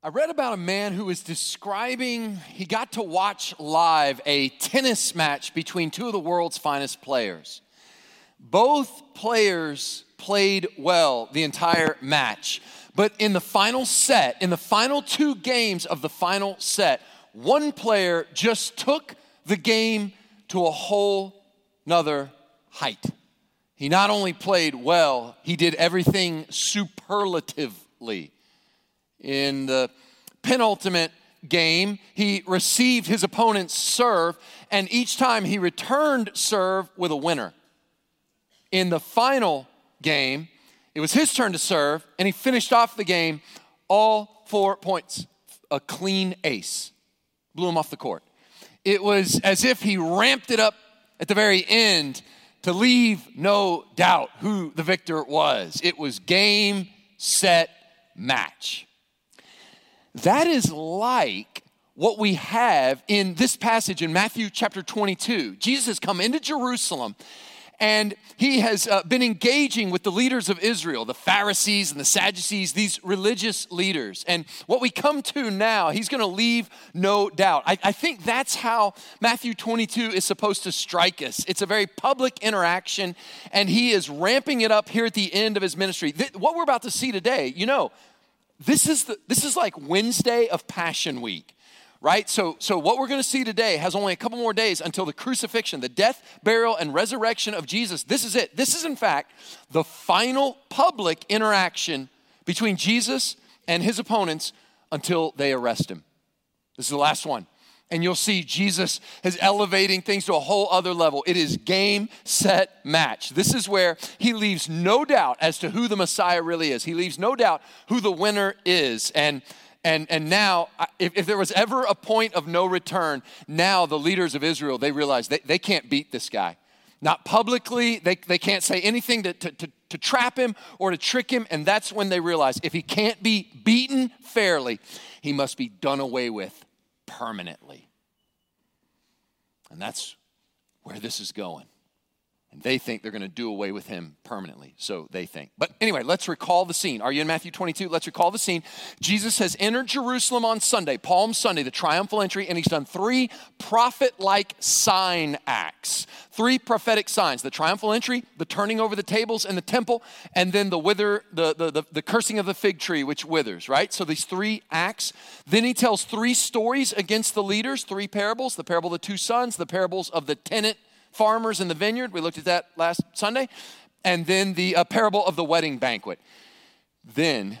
I read about a man who was describing, he got to watch live a tennis match between two of the world's finest players. Both players played well the entire match, but in the final set, in the final two games of the final set, one player just took the game to a whole nother height. He not only played well, he did everything superlatively. In the penultimate game, he received his opponent's serve, and each time he returned serve with a winner. In the final game, it was his turn to serve, and he finished off the game all four points. A clean ace. Blew him off the court. It was as if he ramped it up at the very end to leave no doubt who the victor was. It was game, set, match. That is like what we have in this passage in Matthew chapter 22. Jesus has come into Jerusalem and he has uh, been engaging with the leaders of Israel, the Pharisees and the Sadducees, these religious leaders. And what we come to now, he's going to leave no doubt. I, I, think that's how Matthew 22 is supposed to strike us. It's a very public interaction, and he is ramping it up here at the end of his ministry. Th- what we're about to see today, you know, this is, the, this is like Wednesday of Passion Week right? So, so what we're going to see today has only a couple more days until the crucifixion, the death, burial, and resurrection of Jesus. This is it. This is, in fact, the final public interaction between Jesus and his opponents until they arrest him. This is the last one. And you'll see Jesus is elevating things to a whole other level. It is game, set, match. This is where he leaves no doubt as to who the Messiah really is. He leaves no doubt who the winner is. And and, and now, if, if, there was ever a point of no return, now the leaders of Israel, they realize they, they can't beat this guy. Not publicly, they, they can't say anything to, to, to, to trap him or to trick him. And that's when they realize if he can't be beaten fairly, he must be done away with permanently. And that's where this is going. And they think they're going to do away with him permanently. So they think. But anyway, let's recall the scene. Are you in Matthew 22? Let's recall the scene. Jesus has entered Jerusalem on Sunday, Palm Sunday, the triumphal entry, and he's done three prophet like sign acts. Three prophetic signs the triumphal entry, the turning over the tables in the temple, and then the wither, the, the, the, the cursing of the fig tree, which withers, right? So these three acts. Then he tells three stories against the leaders, three parables the parable of the two sons, the parables of the tenant farmers in the vineyard. We looked at that last Sunday. And then the uh, parable of the wedding banquet. Then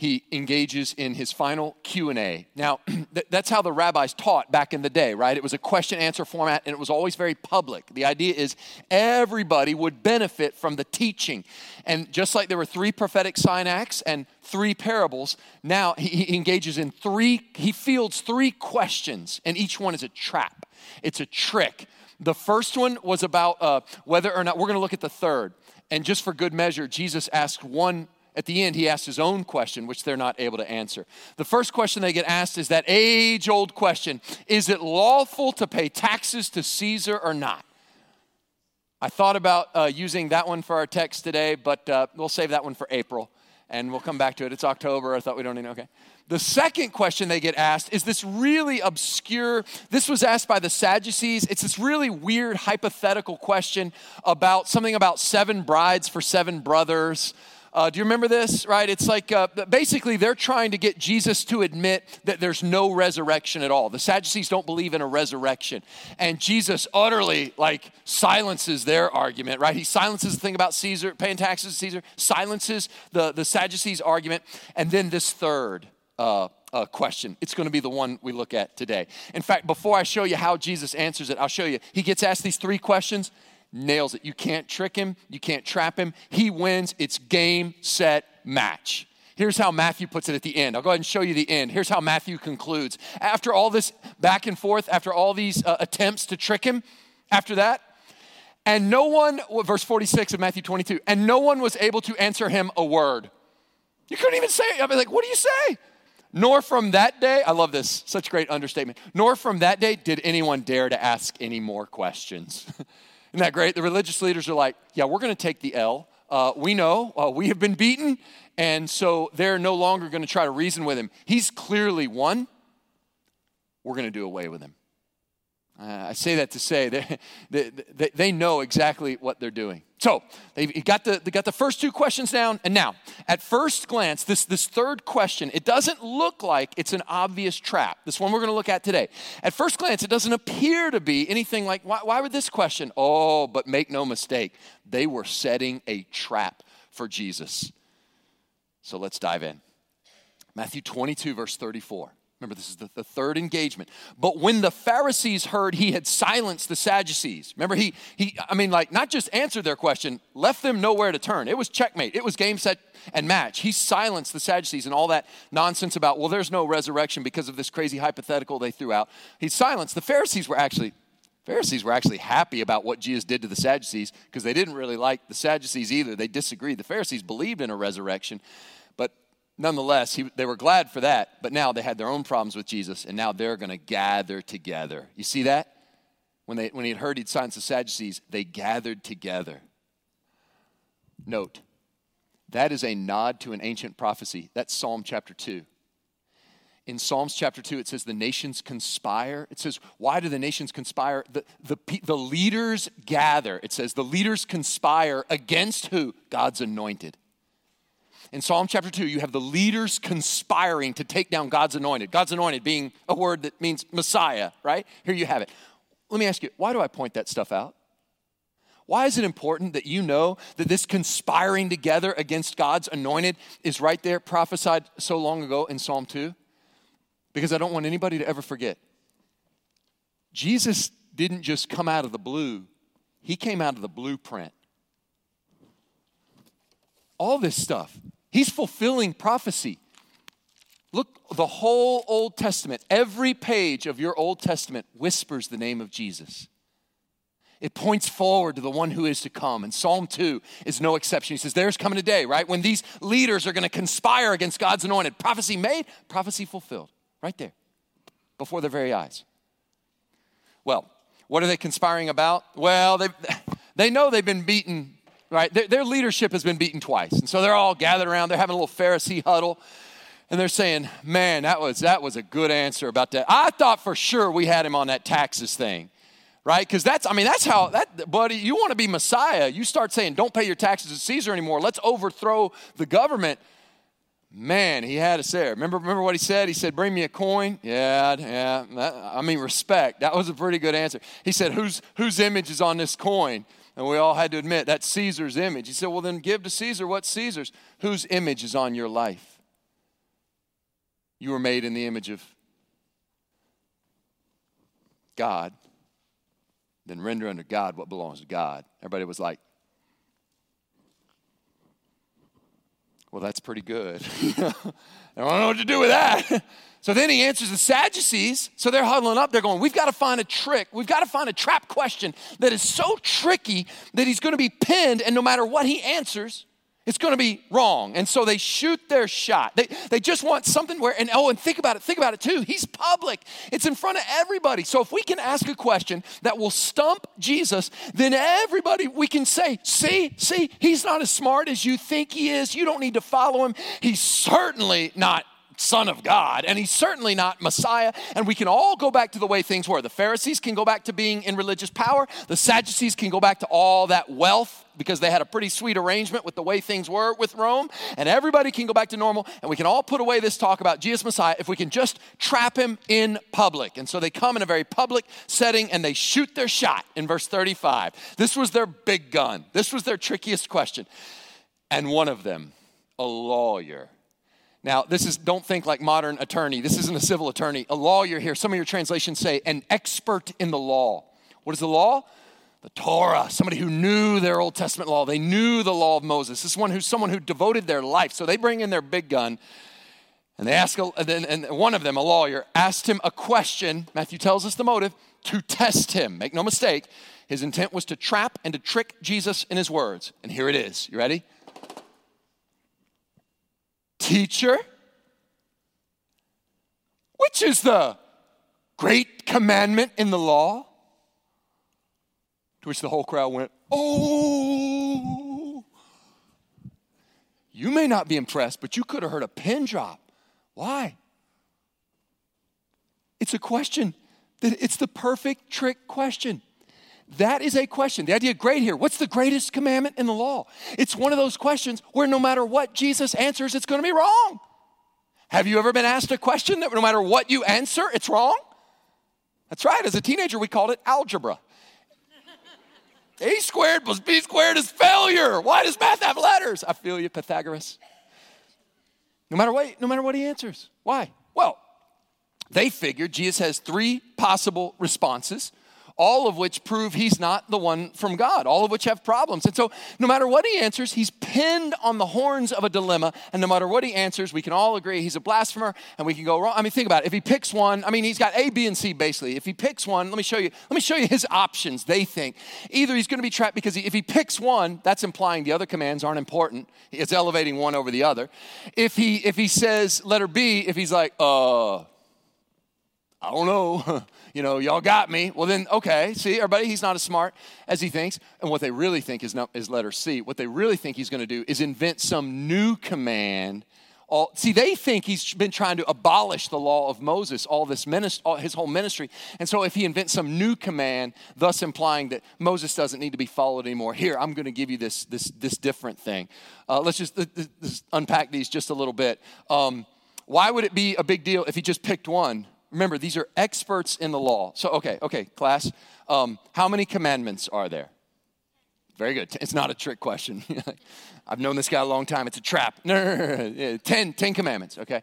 he engages in his final q&a now that's how the rabbis taught back in the day right it was a question answer format and it was always very public the idea is everybody would benefit from the teaching and just like there were three prophetic sign acts and three parables now he engages in three he fields three questions and each one is a trap it's a trick the first one was about uh, whether or not, we're going to look at the third. And just for good measure, Jesus asked one, at the end, he asked his own question, which they're not able to answer. The first question they get asked is that age old question Is it lawful to pay taxes to Caesar or not? I thought about uh, using that one for our text today, but uh, we'll save that one for April and we'll come back to it. It's October. I thought we don't need, okay. The second question they get asked is this really obscure, this was asked by the Sadducees. It's this really weird hypothetical question about something about seven brides for seven brothers. Uh, do you remember this? Right? It's like uh, basically they're trying to get Jesus to admit that there's no resurrection at all. The Sadducees don't believe in a resurrection, and Jesus utterly like silences their argument. Right? He silences the thing about Caesar paying taxes to Caesar, silences the the Sadducees' argument, and then this third. Uh, uh, question. It's going to be the one we look at today. In fact, before I show you how Jesus answers it, I'll show you. He gets asked these three questions nails it. You can't trick him, you can't trap him. He wins. It's game, set, match. Here's how Matthew puts it at the end. I'll go ahead and show you the end. Here's how Matthew concludes. After all this back and forth, after all these uh, attempts to trick him, after that, and no one, verse 46 of Matthew 22, and no one was able to answer him a word. You couldn't even say, I mean, like, what do you say? Nor from that day, I love this, such great understatement. Nor from that day did anyone dare to ask any more questions. Isn't that great? The religious leaders are like, yeah, we're going to take the L. uh, we know uh, we have been beaten, and so they're no longer going to try to reason with him. He's clearly won. We're going to do away with him. Uh, I say that to say they, they, they know exactly what they're doing. So they got the, they got the first two questions down, and now, at first glance, this, this third question, it doesn't look like it's an obvious trap. This one we're going to look at today. At first glance, it doesn't appear to be anything like, why, why would this question? Oh, but make no mistake, they were setting a trap for Jesus. So let's dive in. Matthew 22, verse 34. Remember, this is the, the, third engagement. But when the Pharisees heard he had silenced the Sadducees, remember, he, he, I mean, like, not just answered their question, left them nowhere to turn. It was checkmate, it was game, set, and match. He silenced the Sadducees and all that nonsense about, well, there's no resurrection because of this crazy hypothetical they threw out. He silenced. The Pharisees were actually, Pharisees were actually happy about what Jesus did to the Sadducees because they didn't really like the Sadducees either. They disagreed. The Pharisees believed in a resurrection, nonetheless, he, they were glad for that, but now they had their own problems with Jesus, and now they're going to gather together. You see that? When, they, when he had heard he'd silenced the Sadducees, they gathered together. Note, that is a nod to an ancient prophecy. That's Psalm chapter 2. In Psalms chapter 2, it says the nations conspire. It says, why do the nations conspire? The, the, the leaders gather. It says, the leaders conspire against who? God's anointed. In Psalm chapter 2, you have the leaders conspiring to take down God's anointed. God's anointed being a word that means Messiah, right? Here you have it. Let me ask you, why do I point that stuff out? Why is it important that you know that this conspiring together against God's anointed is right there, prophesied so long ago in Psalm 2? Because I don't want anybody to ever forget. Jesus didn't just come out of the blue, he came out of the blueprint. All this stuff He's fulfilling prophecy. Look, the whole Old Testament, every page of your Old Testament whispers the name of Jesus. It points forward to the one who is to come. And Psalm 2 is no exception. He says, There's coming a day, right? When these leaders are going to conspire against God's anointed. Prophecy made, prophecy fulfilled. Right there, before their very eyes. Well, what are they conspiring about? Well, they, they know they've been beaten right? Their, their, leadership has been beaten twice. And so they're all gathered around, they're having a little Pharisee huddle. And they're saying, man, that was, that was a good answer about that. I thought for sure we had him on that taxes thing, right? Because that's, I mean, that's how, that, buddy, you want to be Messiah. You start saying, don't pay your taxes to Caesar anymore. Let's overthrow the government. Man, he had us there. Remember, remember what he said? He said, Bring me a coin. Yeah, yeah. I mean, respect. That was a pretty good answer. He said, Whose whose image is on this coin? And we all had to admit that's Caesar's image. He said, Well, then give to Caesar what's Caesar's. Whose image is on your life? You were made in the image of God. Then render unto God what belongs to God. Everybody was like, Well, that's pretty good. I don't know what to do with that. So then he answers the Sadducees. So they're huddling up. They're going, We've got to find a trick. We've got to find a trap question that is so tricky that he's going to be pinned, and no matter what he answers, it's going to be wrong. And so they shoot their shot. They, they just want something where, and oh, and think about it, think about it too. He's public, it's in front of everybody. So if we can ask a question that will stump Jesus, then everybody, we can say, see, see, he's not as smart as you think he is. You don't need to follow him. He's certainly not Son of God, and he's certainly not Messiah. And we can all go back to the way things were. The Pharisees can go back to being in religious power, the Sadducees can go back to all that wealth because they had a pretty sweet arrangement with the way things were with Rome, and everybody can go back to normal, and we can all put away this talk about Jesus Messiah if we can just trap him in public. And so they come in a very public setting and they shoot their shot in verse 35. This was their big gun, this was their trickiest question. And one of them, a lawyer, now, this is, don't think like modern attorney. This isn't a civil attorney. A lawyer here, some of your translations say an expert in the law. What is the law? The Torah, somebody who knew their Old Testament law. They knew the law of Moses. This is one who's someone who devoted their life. So they bring in their big gun and they ask, and one of them, a lawyer, asked him a question. Matthew tells us the motive to test him. Make no mistake, his intent was to trap and to trick Jesus in his words. And here it is. You ready? Teacher, which is the great commandment in the law? To which the whole crowd went, Oh, You may not be impressed, but you could have heard a pin drop. Why? It's a question that it's the perfect trick question. That is a question. The idea great here. What's the greatest commandment in the law? It's one of those questions where no matter what Jesus answers, it's going to be wrong. Have you ever been asked a question that no matter what you answer, it's wrong? That's right. As a teenager, we called it algebra. A squared plus B squared is failure. Why does math have letters? I feel you, Pythagoras. No matter what, no matter what he answers. Why? Well, they figured Jesus has three possible responses all of which prove he's not the one from God, all of which have problems. And so, no matter what he answers, he's pinned on the horns of a dilemma. And no matter what he answers, we can all agree he's a blasphemer and we can go wrong. I mean, think about it. If he picks one, I mean, he's got A, B, and C basically. If he picks one, let me show you, let me show you his options, they think. Either he's going to be trapped because he, if he picks one, that's implying the other commands aren't important. It's elevating one over the other. If he if he says letter B, if he's like, uh, I don't know, you know, y'all got me. Well, then, okay, see, everybody, he's not as smart as he thinks. And what they really think is, is letter C. What they really think he's going to do is invent some new command. All, see, they think he's been trying to abolish the law of Moses, all this ministry, all, his whole ministry. And so, if he invents some new command, thus implying that Moses doesn't need to be followed anymore, here I'm going to give you this this this different thing. Uh, let's just let's unpack these just a little bit. Um, why would it be a big deal if he just picked one? Remember, these are experts in the law. So, okay, okay, class, um, how many commandments are there? Very good. It's not a trick question. I've known this guy a long time. It's a trap. No, no, no, no. Ten, ten commandments, okay?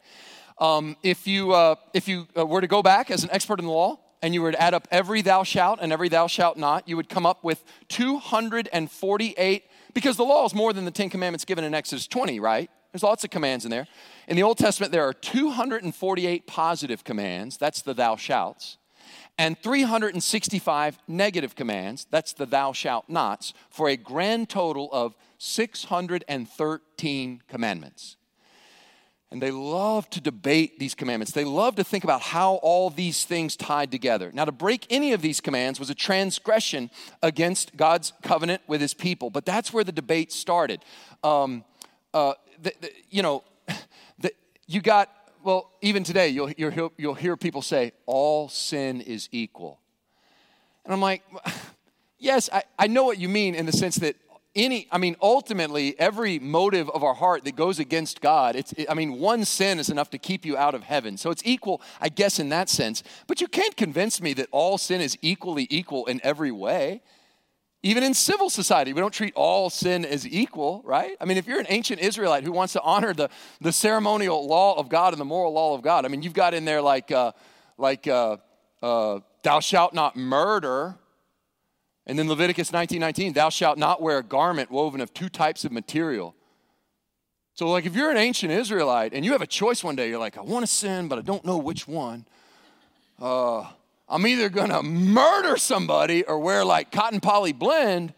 Um, if you, uh, if you uh, were to go back as an expert in the law and you were to add up every thou shalt and every thou shalt not, you would come up with 248, because the law is more than the Ten Commandments given in Exodus 20, right? There's lots of commands in there. In the Old Testament, there are 248 positive commands, that's the thou shalts, and 365 negative commands, that's the thou shalt nots, for a grand total of 613 commandments. And they love to debate these commandments. They love to think about how all these things tied together. Now, to break any of these commands was a transgression against God's covenant with his people. But that's where the debate started. Um, uh, the, the, you know, the, you got, well, even today, you'll, you'll, you'll hear people say, all sin is equal. And I'm like, yes, I, I know what you mean in the sense that any, I mean, ultimately, every motive of our heart that goes against God, it's, it, I mean, one sin is enough to keep you out of heaven. So it's equal, I guess, in that sense. But you can't convince me that all sin is equally equal in every way. Even in civil society, we don't treat all sin as equal, right? I mean, if you're an ancient Israelite who wants to honor the, the ceremonial law of God and the moral law of God, I mean, you've got in there like, uh, like uh, uh, thou shalt not murder. And then Leviticus 19:19, thou shalt not wear a garment woven of two types of material. So, like, if you're an ancient Israelite and you have a choice one day, you're like, I want to sin, but I don't know which one. Uh, I'm either gonna murder somebody or wear like cotton poly blend.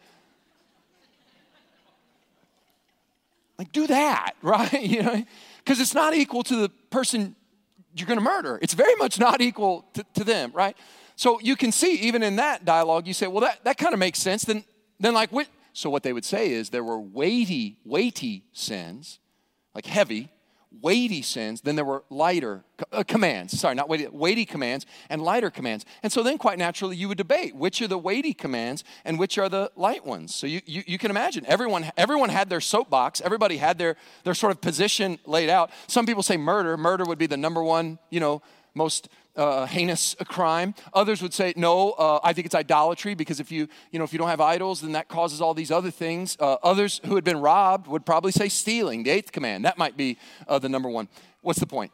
Like, do that, right? You know, because it's not equal to the person you're gonna murder. It's very much not equal to, to them, right? So you can see, even in that dialogue, you say, well, that, that kind of makes sense. Then, then like, what? So what they would say is there were weighty, weighty sins, like heavy, weighty sins, then there were lighter uh, commands. Sorry, not weighty, weighty commands and lighter commands. And so then, quite naturally, you would debate which are the weighty commands and which are the light ones. So you, you, you can imagine everyone, everyone had their soapbox, everybody had their, their sort of position laid out. Some people say murder. Murder would be the number one, you know, most uh, heinous crime. Others would say, no, uh, I think it's idolatry because if you, you know, if you don't have idols, then that causes all these other things. Uh, others who had been robbed would probably say stealing, the eighth command. That might be uh, the number one. What's the point?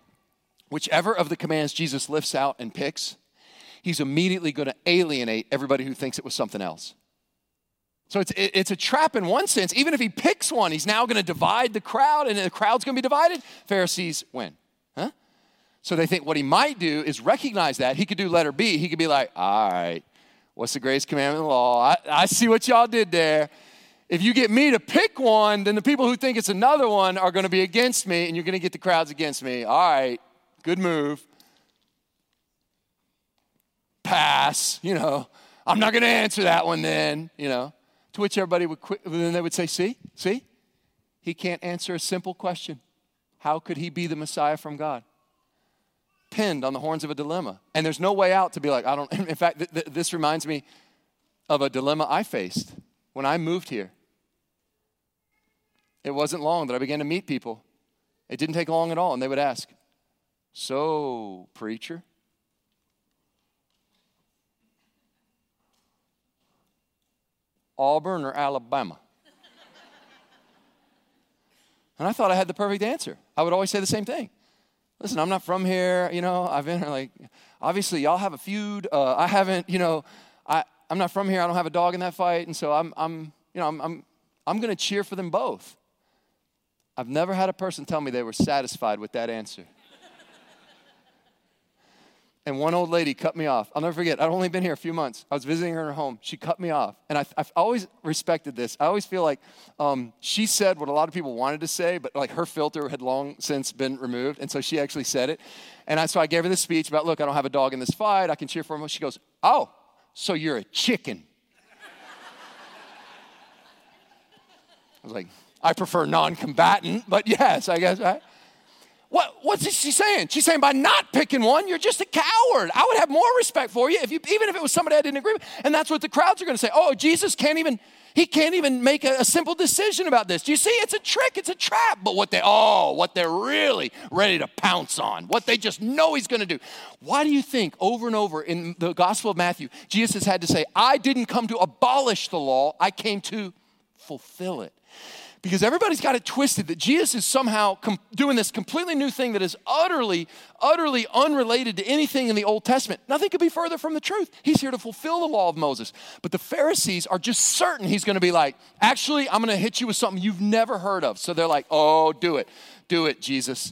Whichever of the commands Jesus lifts out and picks, he's immediately going to alienate everybody who thinks it was something else. So it's, it's a trap in one sense. Even if he picks one, he's now going to divide the crowd, and the crowd's going to be divided. Pharisees win. So they think what he might do is recognize that. He could do letter B. He could be like, all right, what's the greatest commandment of the law? I, I see what y'all did there. If you get me to pick one, then the people who think it's another one are going to be against me, and you're going to get the crowds against me. All right, good move. Pass, you know. I'm not going to answer that one then, you know. To which everybody would quit, then they would say, see, see? he can't answer a simple question How could he be the Messiah from God? Pinned on the horns of a dilemma. And there's no way out to be like, I don't. In fact, th- th- this reminds me of a dilemma I faced when I moved here. It wasn't long that I began to meet people. It didn't take long at all. And they would ask, So, preacher, Auburn or Alabama? And I thought I had the perfect answer. I would always say the same thing. Listen, I'm not from here, you know. I've been like, obviously, y'all have a feud. Uh, I haven't, you know, I, I'm not from here. I don't have a dog in that fight. And so I'm, I'm you know, I'm, I'm, I'm going to cheer for them both. I've never had a person tell me they were satisfied with that answer. And one old lady cut me off. I'll never forget. I'd only been here a few months. I was visiting her in her home. She cut me off. And I, have always respected this. I always feel like um, she said what a lot of people wanted to say, but like her filter had long since been removed. And so she actually said it. And I, so I gave her this speech about, look, I don't have a dog in this fight. I can cheer for him. She goes, oh, so you're a chicken. I was like, I prefer non combatant, but yes, I guess. Right? What, what's she saying? She's saying by not picking one, you're just a coward. I would have more respect for you if you, even if it was somebody I didn't agree with. And that's what the crowds are going to say. Oh, Jesus can't even, he can't even make a, a, simple decision about this. Do you see? It's a trick, it's a trap. But what they, oh, what they're really ready to pounce on, what they just know he's going to do. Why do you think over and over in the Gospel of Matthew, Jesus has had to say, I didn't come to abolish the law, I came to fulfill it because everybody's got it twisted that Jesus is somehow com- doing this completely new thing that is utterly, utterly unrelated to anything in the Old Testament. Nothing could be further from the truth. He's here to fulfill the law of Moses. But the Pharisees are just certain he's going to be like, actually, I'm going to hit you with something you've never heard of. So they're like, oh, do it. Do it, Jesus.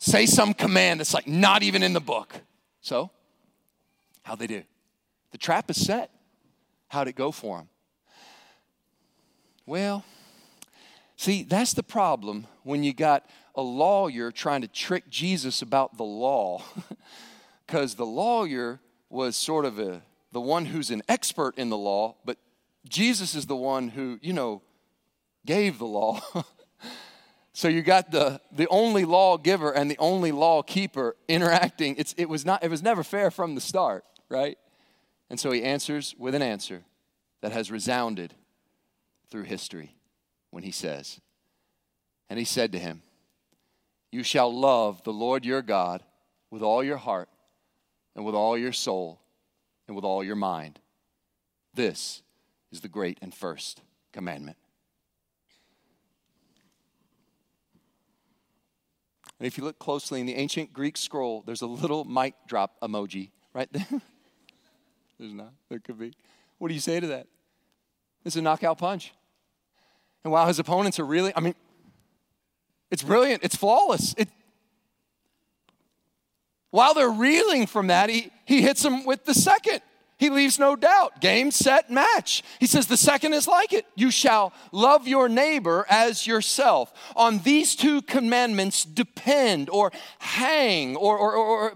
Say some command that's like not even in the book. So, how'd they do? The trap is set. How'd it go for them? Well, See, that's the problem when you got a lawyer trying to trick Jesus about the law. Because the lawyer was sort of a, the one who's an expert in the law, but Jesus is the one who, you know, gave the law. so you got the, the only lawgiver and the only law keeper interacting. It's, it, was not, it was never fair from the start, right? And so he answers with an answer that has resounded through history when he says, And he said to him, You shall love the Lord your God with all your heart, and with all your soul, and with all your mind. This is the great and first commandment. And if you look closely in the ancient Greek scroll, there's a little mic drop emoji right there. there's not. There could be. What do you say to that? It's a knockout punch. And while his opponents are really, I mean, it's brilliant, it's flawless. It, while they're reeling from that, he, he hits them with the second. He leaves no doubt. Game, set, match. He says, The second is like it. You shall love your neighbor as yourself. On these two commandments depend or hang or, or, or,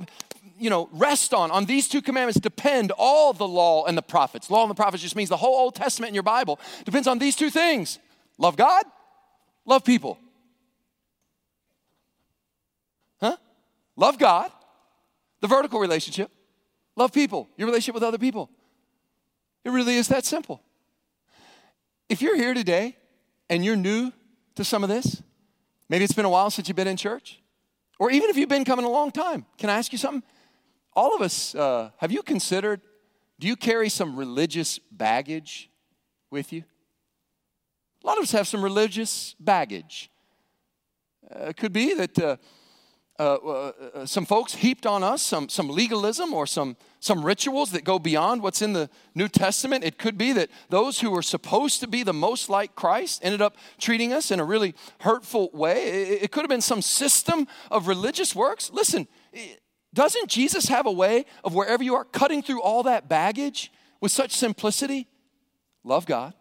you know, rest on. On these two commandments depend all the law and the prophets. Law and the prophets just means the whole Old Testament in your Bible depends on these two things Love God, love people. Huh? Love God, the vertical relationship, love people, your relationship with other people. It really is that simple. If you're here today and you're new to some of this, maybe it's been a while since you've been in church, or even if you've been coming a long time, can I ask you something? All of us, uh, have you considered, do you carry some religious baggage with you? A lot of us have some religious baggage. Uh, it could be that uh, uh, uh, uh, some folks heaped on us some, some legalism or some, some rituals that go beyond what's in the New Testament. It could be that those who were supposed to be the most like Christ ended up treating us in a really hurtful way. It, it could have been some system of religious works. Listen, doesn't Jesus have a way of wherever you are cutting through all that baggage with such simplicity? Love God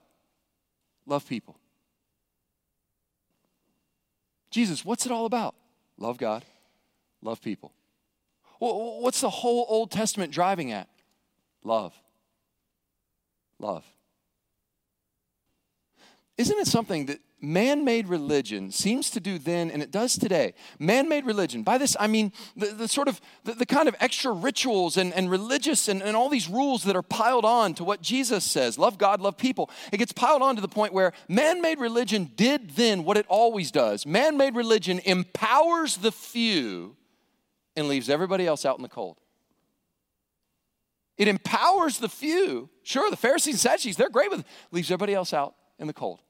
love people. Jesus, what's it all about? Love God, love people. What's the whole Old Testament driving at? Love. Love. Isn't it something that man made religion seems to do then, and it does today. Man made religion, by this I mean the, the sort of the, the, kind of extra rituals and, and religious and, and all these rules that are piled on to what Jesus says love God, love people. It gets piled on to the point where man made religion did then what it always does. Man made religion empowers the few and leaves everybody else out in the cold. It empowers the few. Sure, the Pharisees and Sadducees, they're great with it, leaves everybody else out in the cold.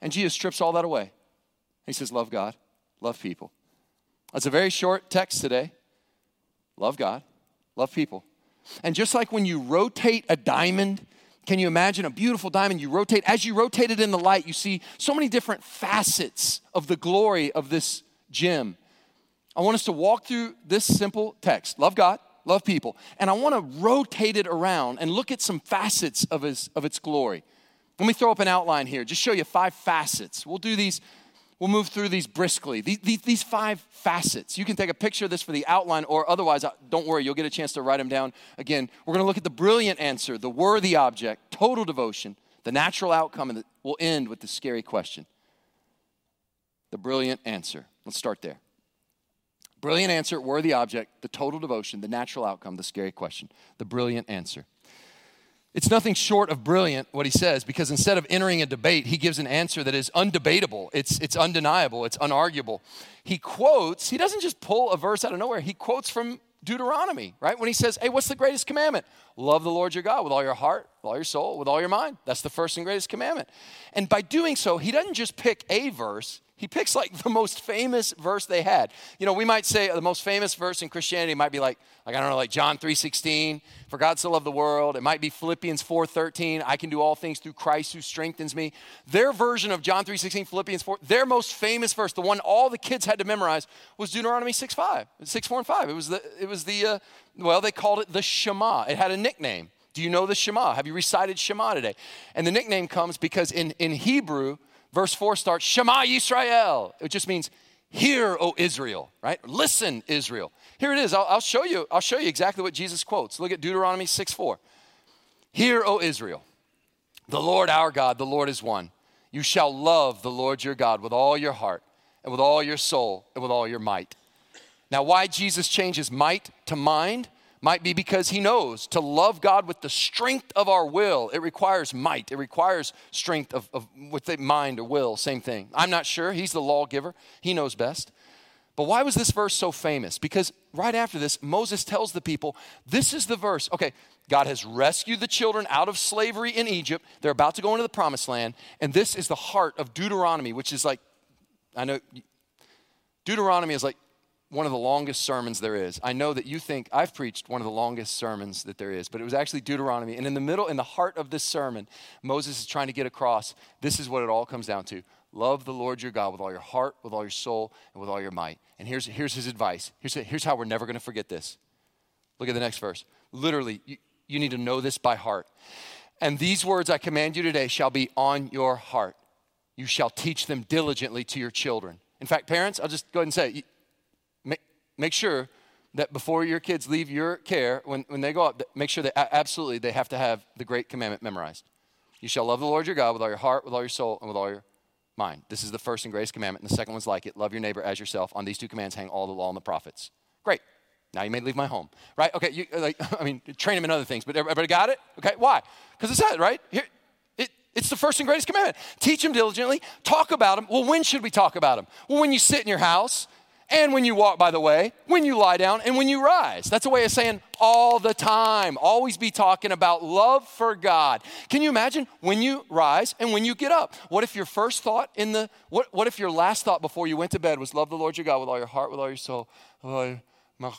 And Jesus strips all that away. He says, Love God, love people. That's a very short text today. Love God, love people. And just like when you rotate a diamond, can you imagine a beautiful diamond? You rotate, as you rotate it in the light, you see so many different facets of the glory of this gem. I want us to walk through this simple text love God, love people. And I want to rotate it around and look at some facets of, his, of its glory. Let me throw up an outline here, just show you five facets. We'll do these, we'll move through these briskly. These, these, five facets. You can take a picture of this for the outline, or otherwise, uh, don't worry, you'll get a chance to write them down. Again, we're going to look at the brilliant answer, the worthy object, total devotion, the natural outcome, and we'll end with the scary question. The brilliant answer. Let's start there. Brilliant answer, worthy object, the total devotion, the natural outcome, the scary question. The brilliant answer. It's nothing short of brilliant what he says because instead of entering a debate, he gives an answer that is undebatable, it's, it's undeniable, it's unarguable. He quotes, he doesn't just pull a verse out of nowhere, he quotes from Deuteronomy, right? When he says, Hey, what's the greatest commandment? Love the Lord your God with all your heart, with all your soul, with all your mind. That's the first and greatest commandment. And by doing so, he doesn't just pick a verse, he picks like the most famous verse they had. You know, we might say the most famous verse in Christianity might be like, like I don't know, like John 3:16, for God so loved the world. It might be Philippians 4:13, I can do all things through Christ who strengthens me. Their version of John 3:16, Philippians 4, their most famous verse, the one all the kids had to memorize, was Deuteronomy 6:5, 6, 4 and 5. It was the it was the uh, well, they called it the Shema. It had a nickname. Do you know the Shema? Have you recited Shema today? And the nickname comes because in, in Hebrew, verse 4 starts Shema Yisrael. It just means, Hear, O Israel, right? Listen, Israel. Here it is. I'll, I'll, show you. I'll show you exactly what Jesus quotes. Look at Deuteronomy 6 4. Hear, O Israel, the Lord our God, the Lord is one. You shall love the Lord your God with all your heart and with all your soul and with all your might. Now, why Jesus changes might to mind? Might be because he knows to love God with the strength of our will, it requires might. It requires strength of, of with the mind or will, same thing. I'm not sure. He's the lawgiver, he knows best. But why was this verse so famous? Because right after this, Moses tells the people, this is the verse. Okay, God has rescued the children out of slavery in Egypt. They're about to go into the promised land. And this is the heart of Deuteronomy, which is like, I know, Deuteronomy is like one of the longest sermons there is. I know that you think I've preached one of the longest sermons that there is, but it was actually Deuteronomy. And in the middle, in the heart of this sermon, Moses is trying to get across this is what it all comes down to love the Lord your God with all your heart, with all your soul, and with all your might. And here's, here's his advice. Here's, here's how we're never going to forget this. Look at the next verse. Literally, you, you need to know this by heart. And these words I command you today shall be on your heart. You shall teach them diligently to your children. In fact, parents, I'll just go ahead and say, make sure that before your kids leave your care, when, when they go up, make sure that absolutely they have to have the great commandment memorized. You shall love the Lord your God with all your heart, with all your soul, and with all your mind. This is the first and greatest commandment, and the second one's like it love your neighbor as yourself. On these two commands hang all the law and the prophets. Great. Now you may leave my home, right? Okay, you, like, I mean, train them in other things, but everybody got it? Okay, why? Because it said, right? Here, it, it's the first and greatest commandment. Teach them diligently, talk about them. Well, when should we talk about them? Well, when you sit in your house and when you walk by the way, when you lie down, and when you rise. That's a way of saying all the time. Always be talking about love for God. Can you imagine when you rise and when you get up? What if your first thought in the, what, what if your last thought before you went to bed was love the Lord your God with all your heart, with all your soul, with all your,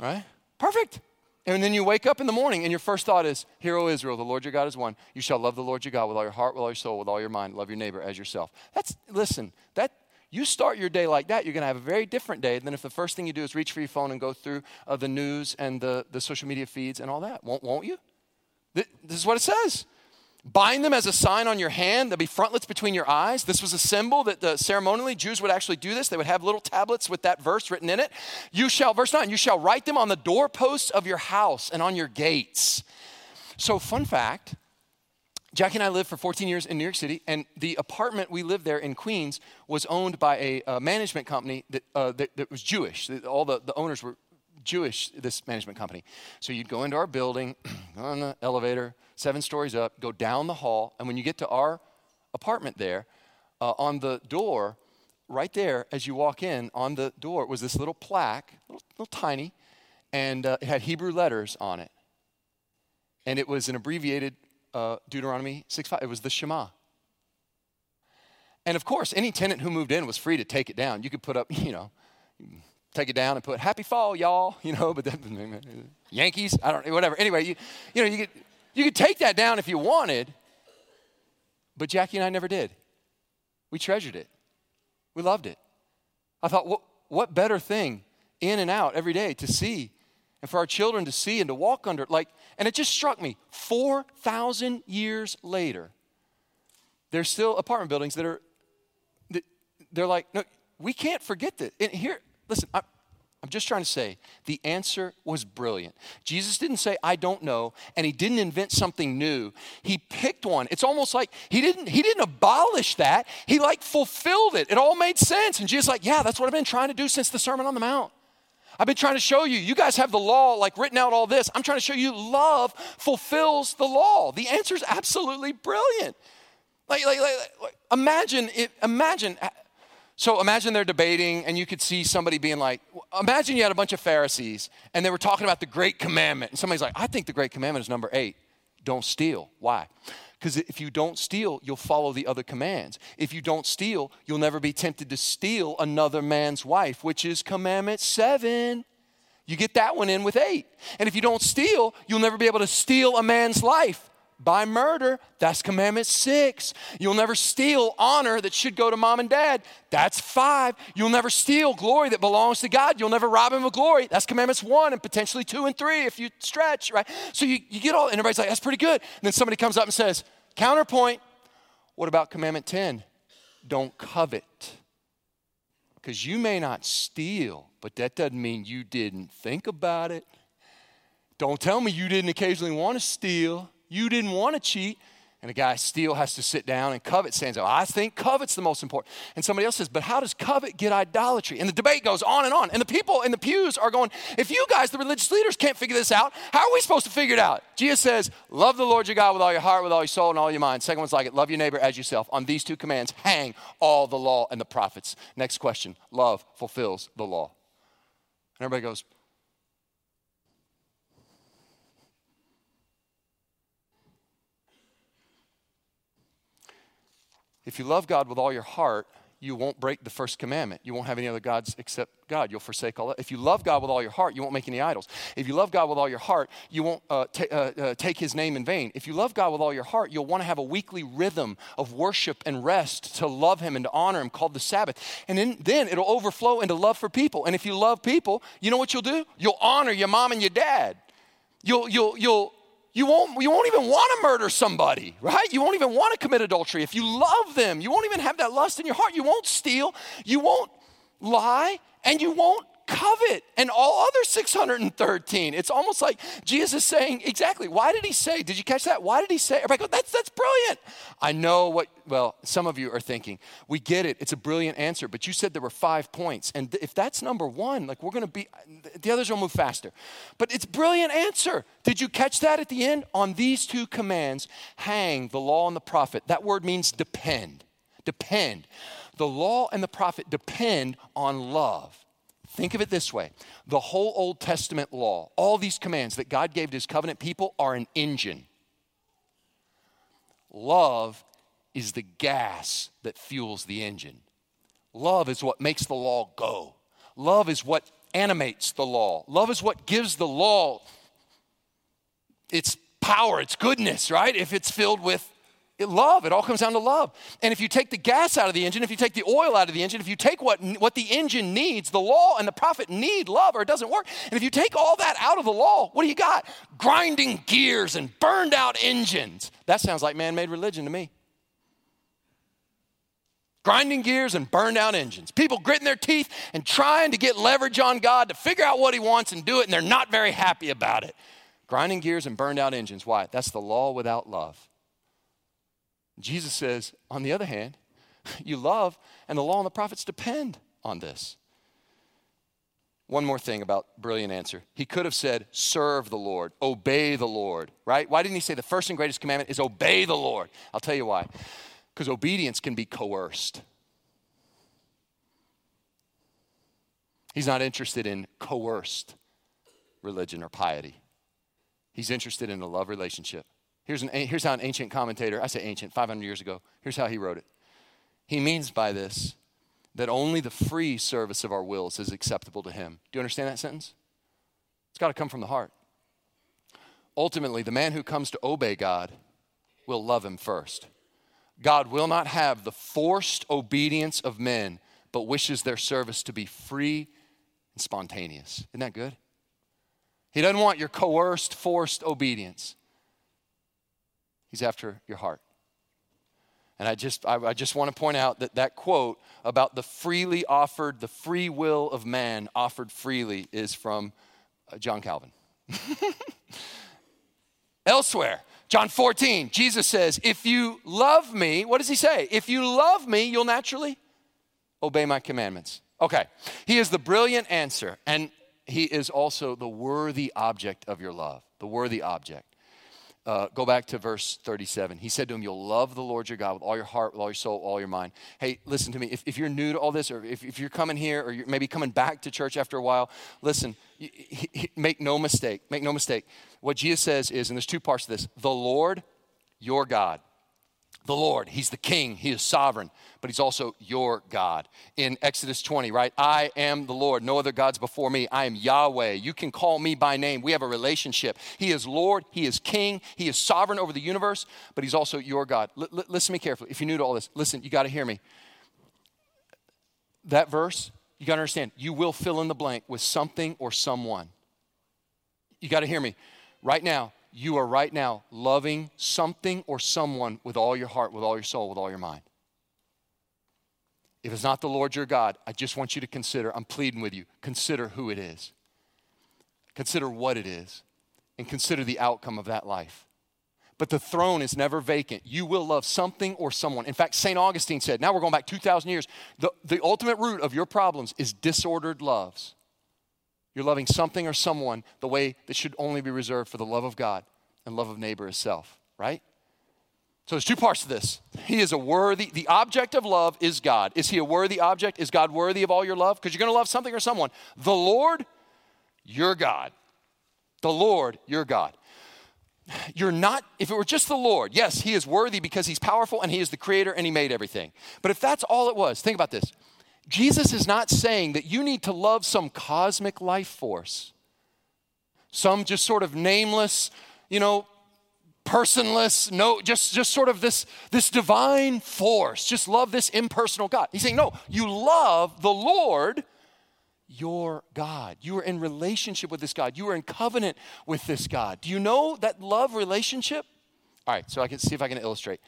right? Perfect. And then you wake up in the morning and your first thought is, Hear, O Israel, the Lord your God is one. You shall love the Lord your God with all your heart, with all your soul, with all your mind. Love your neighbor as yourself. That's, listen, that, you start your day like that, you're going to have a very different day than if the first thing you do is reach for your phone and go through uh, the news and the, the social media feeds and all that. Won't, won't you? This is what it says. Bind them as a sign on your hand. There'll be frontlets between your eyes. This was a symbol that the ceremonially Jews would actually do this. They would have little tablets with that verse written in it. You shall, verse 9, you shall write them on the doorposts of your house and on your gates. So, fun fact Jackie and I lived for 14 years in New York City, and the apartment we lived there in Queens was owned by a, a management company that, uh, that, that, was Jewish. All the, the owners were Jewish, this management company. So you'd go into our building, go on the elevator, seven stories up, go down the hall, and when you get to our apartment there, uh, on the door, right there, as you walk in, on the door was this little plaque, little, little tiny, and uh, it had Hebrew letters on it. And it was an abbreviated uh, Deuteronomy 6.5. It was the Shema. And of course, any tenant who moved in was free to take it down. You could put up, you know, take it down and put "Happy Fall, y'all," you know, but then, Yankees, I don't, whatever. Anyway, you, you know, you could you could take that down if you wanted, but Jackie and I never did. We treasured it. We loved it. I thought, what, what better thing in and out every day to see and for our children to see and to walk under like and it just struck me 4000 years later there's still apartment buildings that are that they're like no we can't forget that and here listen I, I'm just trying to say the answer was brilliant. Jesus didn't say I don't know and he didn't invent something new. He picked one. It's almost like he didn't he didn't abolish that. He like fulfilled it. It all made sense and Jesus like, "Yeah, that's what I've been trying to do since the Sermon on the Mount." I've been trying to show you. You guys have the law, like written out all this. I'm trying to show you love fulfills the law. The answer is absolutely brilliant. Like, like, like, like imagine it, imagine. So imagine they're debating, and you could see somebody being like, imagine you had a bunch of Pharisees, and they were talking about the great commandment. And somebody's like, I think the great commandment is number eight don't steal. Why? Because if you don't steal, you'll follow the other commands. If you don't steal, you'll never be tempted to steal another man's wife, which is commandment seven. You get that one in with eight. And if you don't steal, you'll never be able to steal a man's life by murder. That's commandment six. You'll never steal honor that should go to mom and dad. That's five. You'll never steal glory that belongs to God. You'll never rob him of glory. That's commandments one and potentially two and three if you stretch, right? So you, you get all, and everybody's like, that's pretty good. And then somebody comes up and says, counterpoint, what about commandment 10? Don't covet. Because you may not steal, but that doesn't mean you didn't think about it. Don't tell me you didn't occasionally want to steal. You didn't want to cheat. And a guy still has to sit down and covet stands up. I think covet's the most important. And somebody else says, but how does covet get idolatry? And the debate goes on and on. And the people in the pews are going, if you guys, the religious leaders, can't figure this out, how are we supposed to figure it out? Jesus says, love the Lord your God with all your heart, with all your soul, and all your mind. Second one's like it, love your neighbor as yourself. On these two commands hang all the law and the prophets. Next question, love fulfills the law. And everybody goes, If you love God with all your heart, you won't break the first commandment. You won't have any other gods except God. You'll forsake all that. If you love God with all your heart, you won't make any idols. If you love God with all your heart, you won't uh, t- uh, uh, take his name in vain. If you love God with all your heart, you'll want to have a weekly rhythm of worship and rest to love him and to honor him called the Sabbath. And then, then it'll overflow into love for people. And if you love people, you know what you'll do? You'll honor your mom and your dad. You'll, you'll, you'll, you won't, you won't even want to murder somebody, right? You won't even want to commit adultery. If you love them, you won't even have that lust in your heart. You won't steal, you won't lie, and you won't covet and all other 613. It's almost like Jesus is saying, exactly, why did he say? Did you catch that? Why did he say? Everybody go, that's, that's brilliant. I know what, well, some of you are thinking, we get it. It's a brilliant answer, but you said there were five points. And if that's number one, like we're going to be, the others will move faster. But it's brilliant answer. Did you catch that at the end? On these two commands hang the law and the prophet. That word means depend. Depend. The law and the prophet depend on love. Think of it this way the whole Old Testament law, all these commands that God gave to his covenant people are an engine. Love is the gas that fuels the engine. Love is what makes the law go. Love is what animates the law. Love is what gives the law its power, its goodness, right? If it's filled with love. It all comes down to love. And if you take the gas out of the engine, if you take the oil out of the engine, if you take what, what the engine needs, the law and the prophet need love or it doesn't work. And if you take all that out of the law, what do you got? Grinding gears and burned out engines. That sounds like man made religion to me. Grinding gears and burned out engines. People gritting their teeth and trying to get leverage on God to figure out what He wants and do it, and they're not very happy about it. Grinding gears and burned out engines. Why? That's the law without love. Jesus says, on the other hand, you love, and the law and the prophets depend on this. One more thing about brilliant answer. He could have said, serve the Lord, obey the Lord, right? Why didn't he say the first and greatest commandment is obey the Lord? I'll tell you why. Because obedience can be coerced. He's not interested in coerced religion or piety. He's interested in a love relationship. Here's, an, here's how an ancient commentator, I say ancient, 500 years ago, here's how he wrote it. He means by this that only the free service of our wills is acceptable to him. Do you understand that sentence? It's got to come from the heart. Ultimately, the man who comes to obey God will love him first. God will not have the forced obedience of men, but wishes their service to be free and spontaneous. Isn't that good? He doesn't want your coerced, forced obedience. He's after your heart. And I just, I, I, just want to point out that that quote about the freely offered, the free will of man offered freely is from uh, John Calvin. Elsewhere, John 14, Jesus says, If you love me, what does he say? If you love me, you'll naturally obey my commandments. Okay, he is the brilliant answer, and he is also the worthy object of your love, the worthy object. Uh, go back to verse 37. He said to him, You'll love the Lord your God with all your heart, with all your soul, all your mind. Hey, listen to me. If, if you're new to all this, or if, if you're coming here, or you're maybe coming back to church after a while, listen, make no mistake. Make no mistake. What Jesus says is, and there's two parts to this the Lord your God the Lord. He's the king, he is sovereign, but he's also your God. In Exodus 20, right? I am the Lord, no other gods before me. I am Yahweh. You can call me by name. We have a relationship. He is Lord, he is king, he is sovereign over the universe, but he's also your God. L- l- listen to me carefully. If you're new to all this, listen, you got to hear me. That verse, you got to understand, you will fill in the blank with something or someone. You got to hear me. Right now, you are right now loving something or someone with all your heart, with all your soul, with all your mind. If it's not the Lord your God, I just want you to consider, I'm pleading with you, consider who it is. Consider what it is, and consider the outcome of that life. But the throne is never vacant. You will love something or someone. In fact, St. Augustine said, now we're going back 2,000 years, the, the ultimate root of your problems is disordered loves. You're loving something or someone the way that should only be reserved for the love of God and love of neighbor as self, right? So there's two parts to this. He is a worthy, the object of love is God. Is he a worthy object? Is God worthy of all your love? Because you're going to love something or someone. The Lord, your God. The Lord, your God. You're not, if it were just the Lord, yes, he is worthy because he's powerful and he is the creator and he made everything. But if that's all it was, think about this. Jesus is not saying that you need to love some cosmic life force, some just sort of nameless, you know, personless, no, just, just sort of this, this divine force. Just love this impersonal God. He's saying, no, you love the Lord, your God. You are in relationship with this God. You are in covenant with this God. Do you know that love relationship? All right, so I can see if I can illustrate.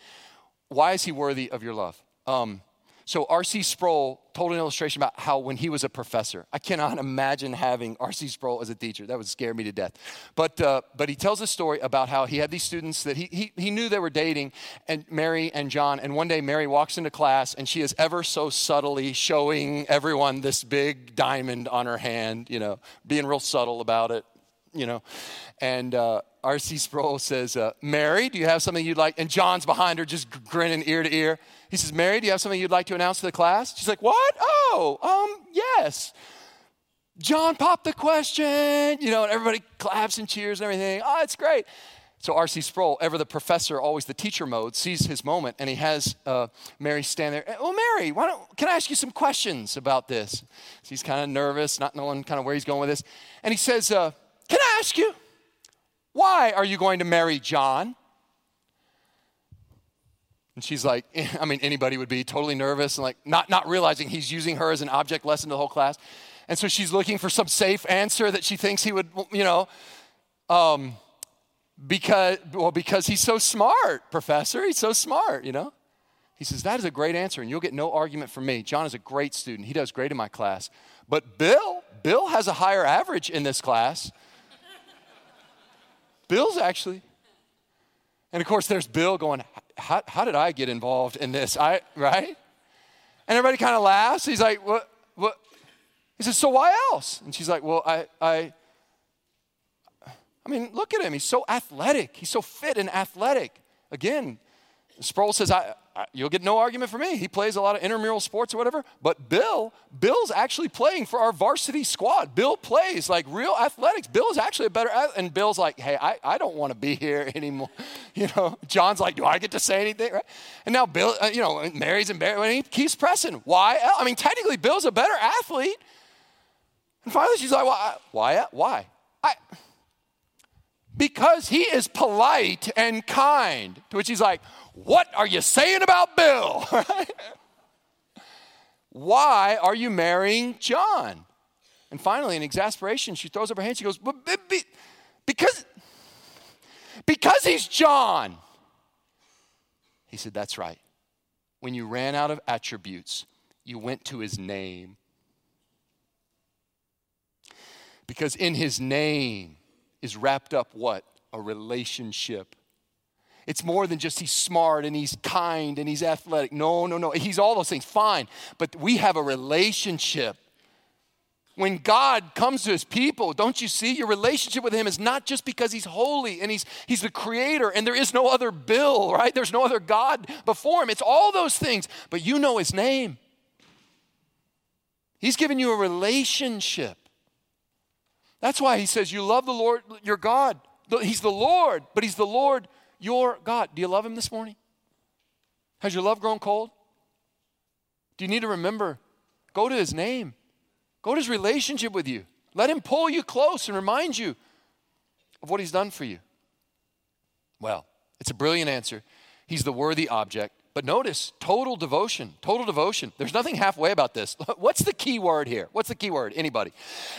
Why is he worthy of your love? Um, so R.C. Sproul told an illustration about how when he was a professor, I cannot imagine having R.C. Sproul as a teacher. That would scare me to death. But, uh, but he tells a story about how he had these students that he, he, he knew they were dating, and Mary and John. And one day Mary walks into class, and she is ever so subtly showing everyone this big diamond on her hand, you know, being real subtle about it, you know. And uh, R.C. Sproul says, uh, Mary, do you have something you'd like? And John's behind her, just grinning ear to ear. He says, Mary, do you have something you'd like to announce to the class? She's like, What? Oh, um, yes. John popped the question, you know, and everybody claps and cheers and everything. Oh, it's great. So R.C. Sproul, ever the professor, always the teacher mode, sees his moment, and he has uh, Mary stand there. Well, Mary, why don't, can I ask you some questions about this? So he's kind of nervous, not knowing kind of where he's going with this. And he says, uh, Can I ask you, why are you going to marry John? And she's like, I mean, anybody would be totally nervous and like not, not realizing he's using her as an object lesson to the whole class. And so she's looking for some safe answer that she thinks he would, you know, um, because, well, because he's so smart, professor. He's so smart, you know. He says, That is a great answer, and you'll get no argument from me. John is a great student. He does great in my class. But Bill, Bill has a higher average in this class. Bill's actually. And of course, there's Bill going, how, how did I get involved in this? I, right? And everybody kind of laughs. He's like, what, what? He says, so why else? And she's like, well, I, I, I mean, look at him. He's so athletic. He's so fit and athletic. Again, Sproul says, I, I, you'll get no argument from me. He plays a lot of intramural sports or whatever. But Bill, Bill's actually playing for our varsity squad. Bill plays like real athletics. Bill is actually a better And Bill's like, hey, I, I don't want to be here anymore. You know, John's like, do I get to say anything? Right? And now Bill, uh, you know, and Barry, and he keeps pressing. Why? I mean, technically, Bill's a better athlete. And finally, she's like, Why? why? Why? I, because he is polite and kind. To which he's like, What are you saying about Bill? Why are you marrying John? And finally, in exasperation, she throws up her hands. She goes, Because, because he's John. He said, That's right. When you ran out of attributes, you went to his name. Because in his name, is wrapped up what? A relationship. It's more than just he's smart and he's kind and he's athletic. No, no, no. He's all those things. Fine. But we have a relationship. When God comes to his people, don't you see? Your relationship with him is not just because he's holy and he's, he's the creator and there is no other Bill, right? There's no other God before him. It's all those things, but you know his name. He's given you a relationship. That's why he says, You love the Lord your God. He's the Lord, but He's the Lord your God. Do you love Him this morning? Has your love grown cold? Do you need to remember? Go to His name, go to His relationship with you. Let Him pull you close and remind you of what He's done for you. Well, it's a brilliant answer. He's the worthy object. But notice total devotion, total devotion. There's nothing halfway about this. What's the key word here? What's the key word? Anybody?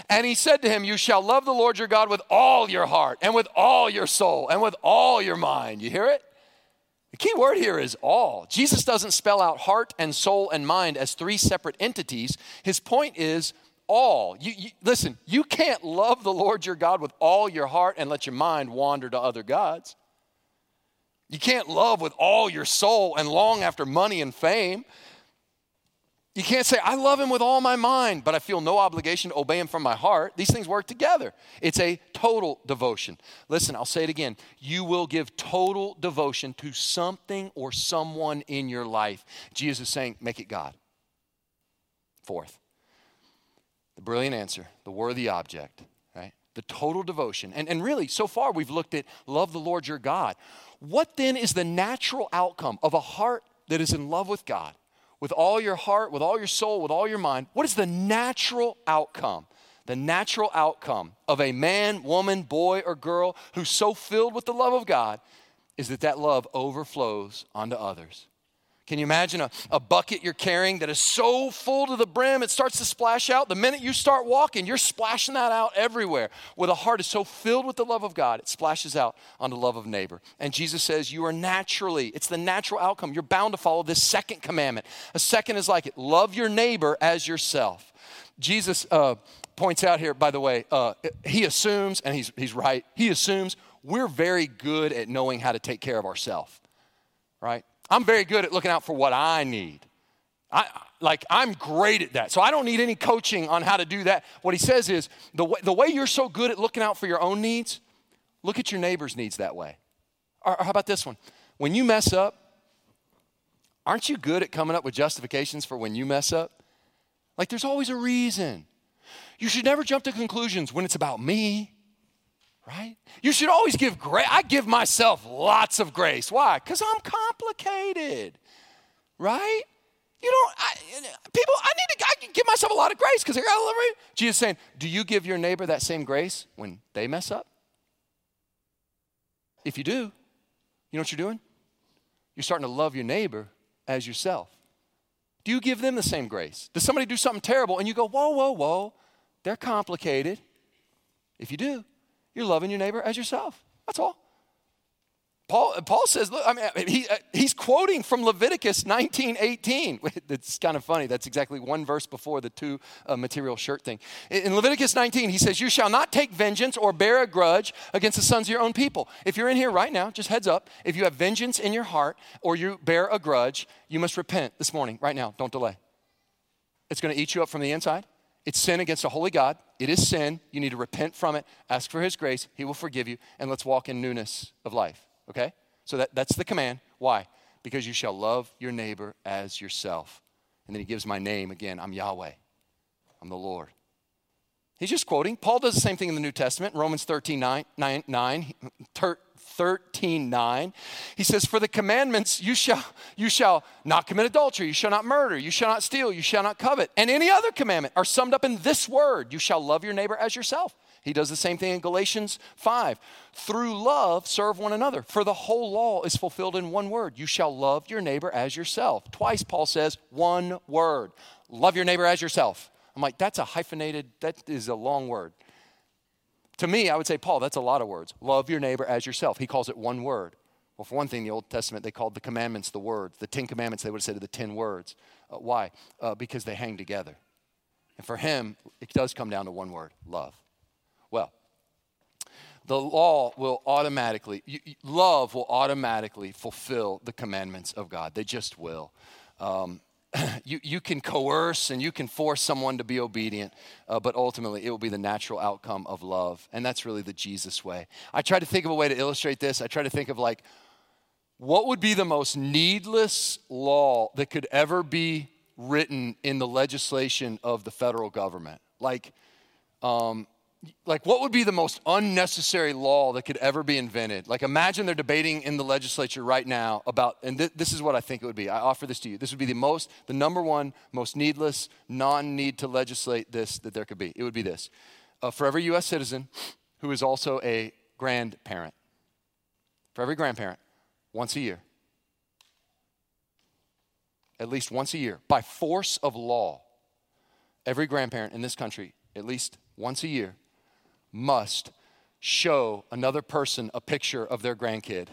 And he said to him, You shall love the Lord your God with all your heart and with all your soul and with all your mind. You hear it? The key word here is all. Jesus doesn't spell out heart and soul and mind as three separate entities. His point is all. You, you, listen, you can't love the Lord your God with all your heart and let your mind wander to other gods. You can't love with all your soul and long after money and fame. You can't say, I love him with all my mind, but I feel no obligation to obey him from my heart. These things work together. It's a total devotion. Listen, I'll say it again. You will give total devotion to something or someone in your life. Jesus is saying, make it God. Fourth, the brilliant answer, the worthy object? The total devotion. And, and really, so far we've looked at love the Lord your God. What then is the natural outcome of a heart that is in love with God? With all your heart, with all your soul, with all your mind, what is the natural outcome? The natural outcome of a man, woman, boy, or girl who's so filled with the love of God is that that love overflows onto others. Can you imagine a, a bucket you're carrying that is so full to the brim it starts to splash out? The minute you start walking, you're splashing that out everywhere. Where the heart is so filled with the love of God, it splashes out on the love of neighbor. And Jesus says, You are naturally, it's the natural outcome. You're bound to follow this second commandment. A second is like it love your neighbor as yourself. Jesus uh, points out here, by the way, uh, he assumes, and he's, he's right, he assumes we're very good at knowing how to take care of ourselves, right? I'm very good at looking out for what I need. I, like I'm great at that. So I don't need any coaching on how to do that. What he says is the way, the way you're so good at looking out for your own needs, look at your neighbor's needs that way. Or, or how about this one? When you mess up, aren't you good at coming up with justifications for when you mess up? Like there's always a reason. You should never jump to conclusions when it's about me right? You should always give grace. I give myself lots of grace. Why? Because I'm complicated, right? You don't, I, people, I need to I give myself a lot of grace because I got a little. Jesus saying, do you give your neighbor that same grace when they mess up? If you do, you know what you're doing? You're starting to love your neighbor as yourself. Do you give them the same grace? Does somebody do something terrible and you go, whoa, whoa, whoa, they're complicated? If you do, you're loving your neighbor as yourself. That's all. Paul, Paul says, look, I mean, he, uh, he's quoting from Leviticus 19, 18. It's kind of funny. That's exactly one verse before the two uh, material shirt thing. In Leviticus 19, he says, You shall not take vengeance or bear a grudge against the sons of your own people. If you're in here right now, just heads up, if you have vengeance in your heart or you bear a grudge, you must repent this morning, right now. Don't delay. It's going to eat you up from the inside. It's sin against a holy God. It is sin. You need to repent from it, ask for his grace. He will forgive you, and let's walk in newness of life okay? So that, that's the command. Why? Because you shall love your neighbor as yourself. And then he gives my name again. I'm Yahweh, I'm the Lord. He's just quoting. Paul does the same thing in the New Testament, Romans 13 9, 9, 9 13 9. He says, For the commandments, you shall, you shall not commit adultery, you shall not murder, you shall not steal, you shall not covet, and any other commandment are summed up in this word you shall love your neighbor as yourself. He does the same thing in Galatians 5. Through love, serve one another. For the whole law is fulfilled in one word you shall love your neighbor as yourself. Twice, Paul says, one word love your neighbor as yourself. I'm like, that's a hyphenated, that is a long word. To me, I would say, Paul, that's a lot of words. Love your neighbor as yourself. He calls it one word. Well, for one thing, the Old Testament, they called the commandments the words. The Ten Commandments, they would have said the ten words. Uh, why? Uh, because they hang together. And for him, it does come down to one word love. Well, the law will automatically, love will automatically fulfill the commandments of God. They just will. Um, you, you can coerce and you can force someone to be obedient, uh, but ultimately it will be the natural outcome of love. And that's really the Jesus way. I try to think of a way to illustrate this. I try to think of like, what would be the most needless law that could ever be written in the legislation of the federal government? Like, um, like what would be the most unnecessary law that could ever be invented? Like imagine they're debating in the legislature right now about and th- this is what i think it would be. I offer this to you. This would be the most the number one most needless non-need to legislate this that there could be. It would be this. For every us citizen who is also a grandparent. For every grandparent once a year. At least once a year. By force of law every grandparent in this country at least once a year must show another person a picture of their grandkid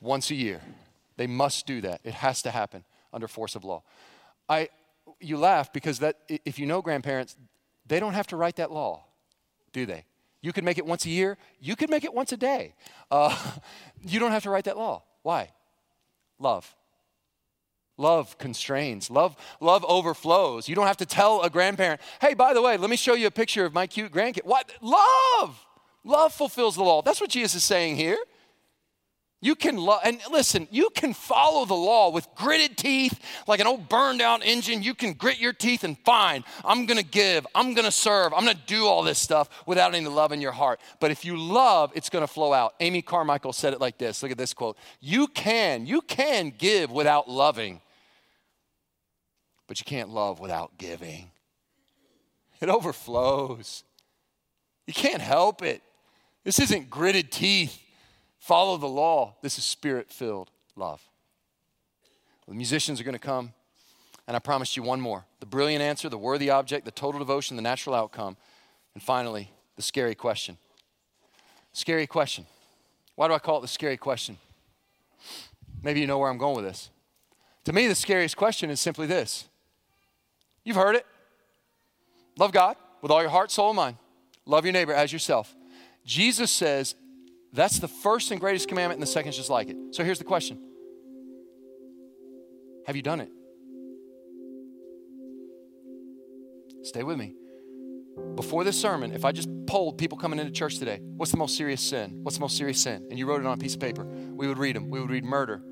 once a year. They must do that. It has to happen under force of law. I, you laugh because that, if you know grandparents, they don't have to write that law, do they? You can make it once a year. You could make it once a day. Uh, you don't have to write that law. Why? Love. Love constrains. Love, love overflows. You don't have to tell a grandparent, hey, by the way, let me show you a picture of my cute grandkid. What? Love. Love fulfills the law. That's what Jesus is saying here. You can love, and listen, you can follow the law with gritted teeth, like an old burned out engine. You can grit your teeth and fine, I'm gonna give, I'm gonna serve, I'm gonna do all this stuff without any love in your heart. But if you love, it's gonna flow out. Amy Carmichael said it like this look at this quote You can, you can give without loving, but you can't love without giving. It overflows. You can't help it. This isn't gritted teeth follow the law. This is spirit filled love. The musicians are going to come, and I promised you one more the brilliant answer, the worthy object, the total devotion, the natural outcome, and finally, the scary question. Scary question. Why do I call it the scary question? Maybe you know where I'm going with this. To me, the scariest question is simply this You've heard it. Love God with all your heart, soul, and mind. Love your neighbor as yourself. Jesus says, that's the first and greatest commandment, and the second is just like it. So here's the question Have you done it? Stay with me. Before this sermon, if I just polled people coming into church today, what's the most serious sin? What's the most serious sin? And you wrote it on a piece of paper, we would read them. We would read murder,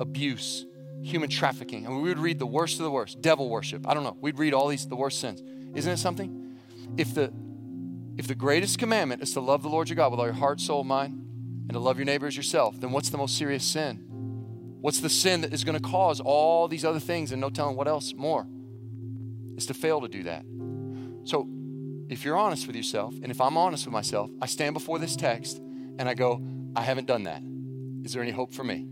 abuse, human trafficking, and we would read the worst of the worst, devil worship. I don't know. We'd read all these, the worst sins. Isn't it something? If the if the greatest commandment is to love the Lord your God with all your heart, soul, mind, and to love your neighbor as yourself, then what's the most serious sin? What's the sin that is going to cause all these other things and no telling what else more? Is to fail to do that. So, if you're honest with yourself, and if I'm honest with myself, I stand before this text and I go, I haven't done that. Is there any hope for me?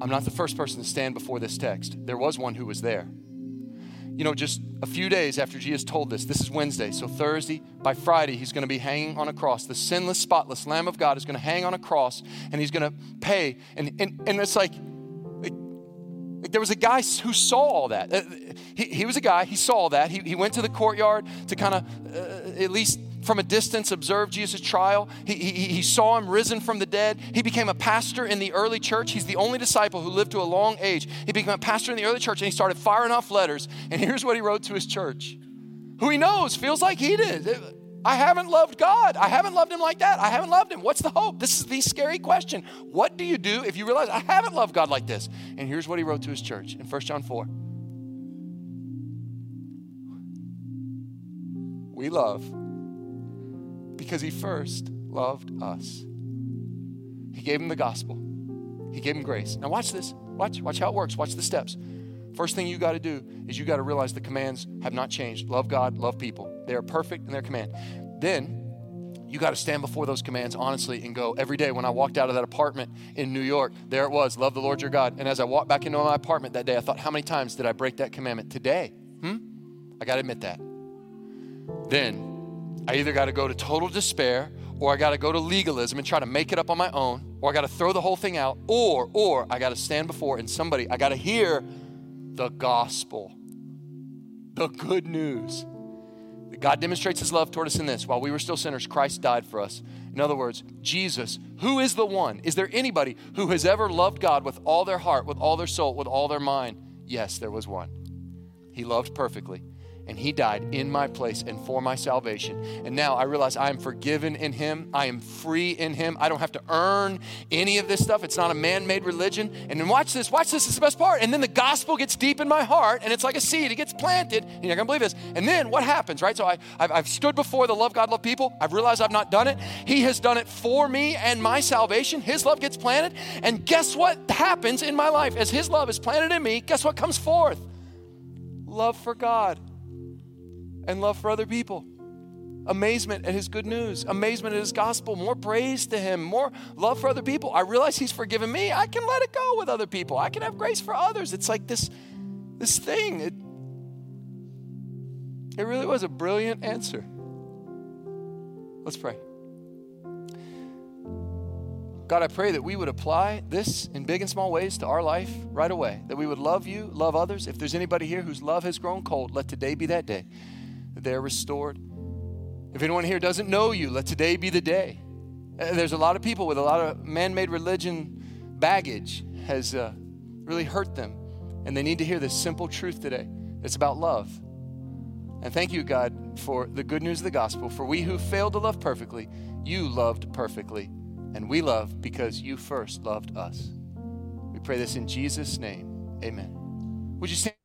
I'm not the first person to stand before this text. There was one who was there. You know, just a few days after Jesus told this, this is Wednesday, so Thursday, by Friday, he's going to be hanging on a cross. The sinless, spotless Lamb of God is going to hang on a cross and he's going to pay. And, and, and it's like, like, there was a guy who saw all that. Uh, he, he was a guy, he saw that. He, he went to the courtyard to kind of uh, at least from a distance observed Jesus' trial. He, he, he, saw him risen from the dead. He became a pastor in the early church. He's the only disciple who lived to a long age. He became a pastor in the early church and he started firing off letters. And here's what he wrote to his church who he knows feels like he did. I haven't loved God. I haven't loved him like that. I haven't loved him. What's the hope? This is the scary question. What do you do if you realize I haven't loved God like this? And here's what he wrote to his church in 1 John 4. We love because he first loved us. He gave him the gospel. He gave him grace. Now watch this. Watch, watch how it works. Watch the steps. First thing you got to do is you got to realize the commands have not changed. Love God, love people. They are perfect in their command. Then you got to stand before those commands honestly and go every day. When I walked out of that apartment in New York, there it was, love the Lord your God. And as I walked back into my apartment that day, I thought, how many times did I break that commandment today? Hmm? I got to admit that. Then I either got to go to total despair or I got to go to legalism and try to make it up on my own or I got to throw the whole thing out or or I got to stand before and somebody I got to hear the gospel. The good news. God demonstrates his love toward us in this while we were still sinners Christ died for us. In other words, Jesus, who is the one? Is there anybody who has ever loved God with all their heart, with all their soul, with all their mind? Yes, there was one. He loved perfectly and he died in my place and for my salvation. And now I realize I am forgiven in him. I am free in him. I don't have to earn any of this stuff. It's not a man made religion. And then watch this, watch this, this is the best part. And then the gospel gets deep in my heart and it's like a seed. It gets planted. You're not gonna believe this. And then what happens, right? So I, I've, I've stood before the love God, love people. I've realized I've not done it. He has done it for me and my salvation. His love gets planted. And guess what happens in my life? As his love is planted in me, guess what comes forth? Love for God and love for other people. Amazement at his good news, amazement at his gospel, more praise to him, more love for other people. I realize he's forgiven me. I can let it go with other people. I can have grace for others. It's like this, this thing. It, it really was a brilliant answer. Let's pray. God, I pray that we would apply this in big and small ways to our life right away. That we would love you, love others. If there's anybody here whose love has grown cold, let today be that day they're restored. If anyone here doesn't know you, let today be the day. Uh, there's a lot of people with a lot of man made religion baggage has uh, really hurt them, and they need to hear this simple truth today. It's about love. And thank you, God, for the good news of the gospel. For we who failed to love perfectly, you loved perfectly. And we love because you first loved us. We pray this in Jesus' name. Amen. Would you stand?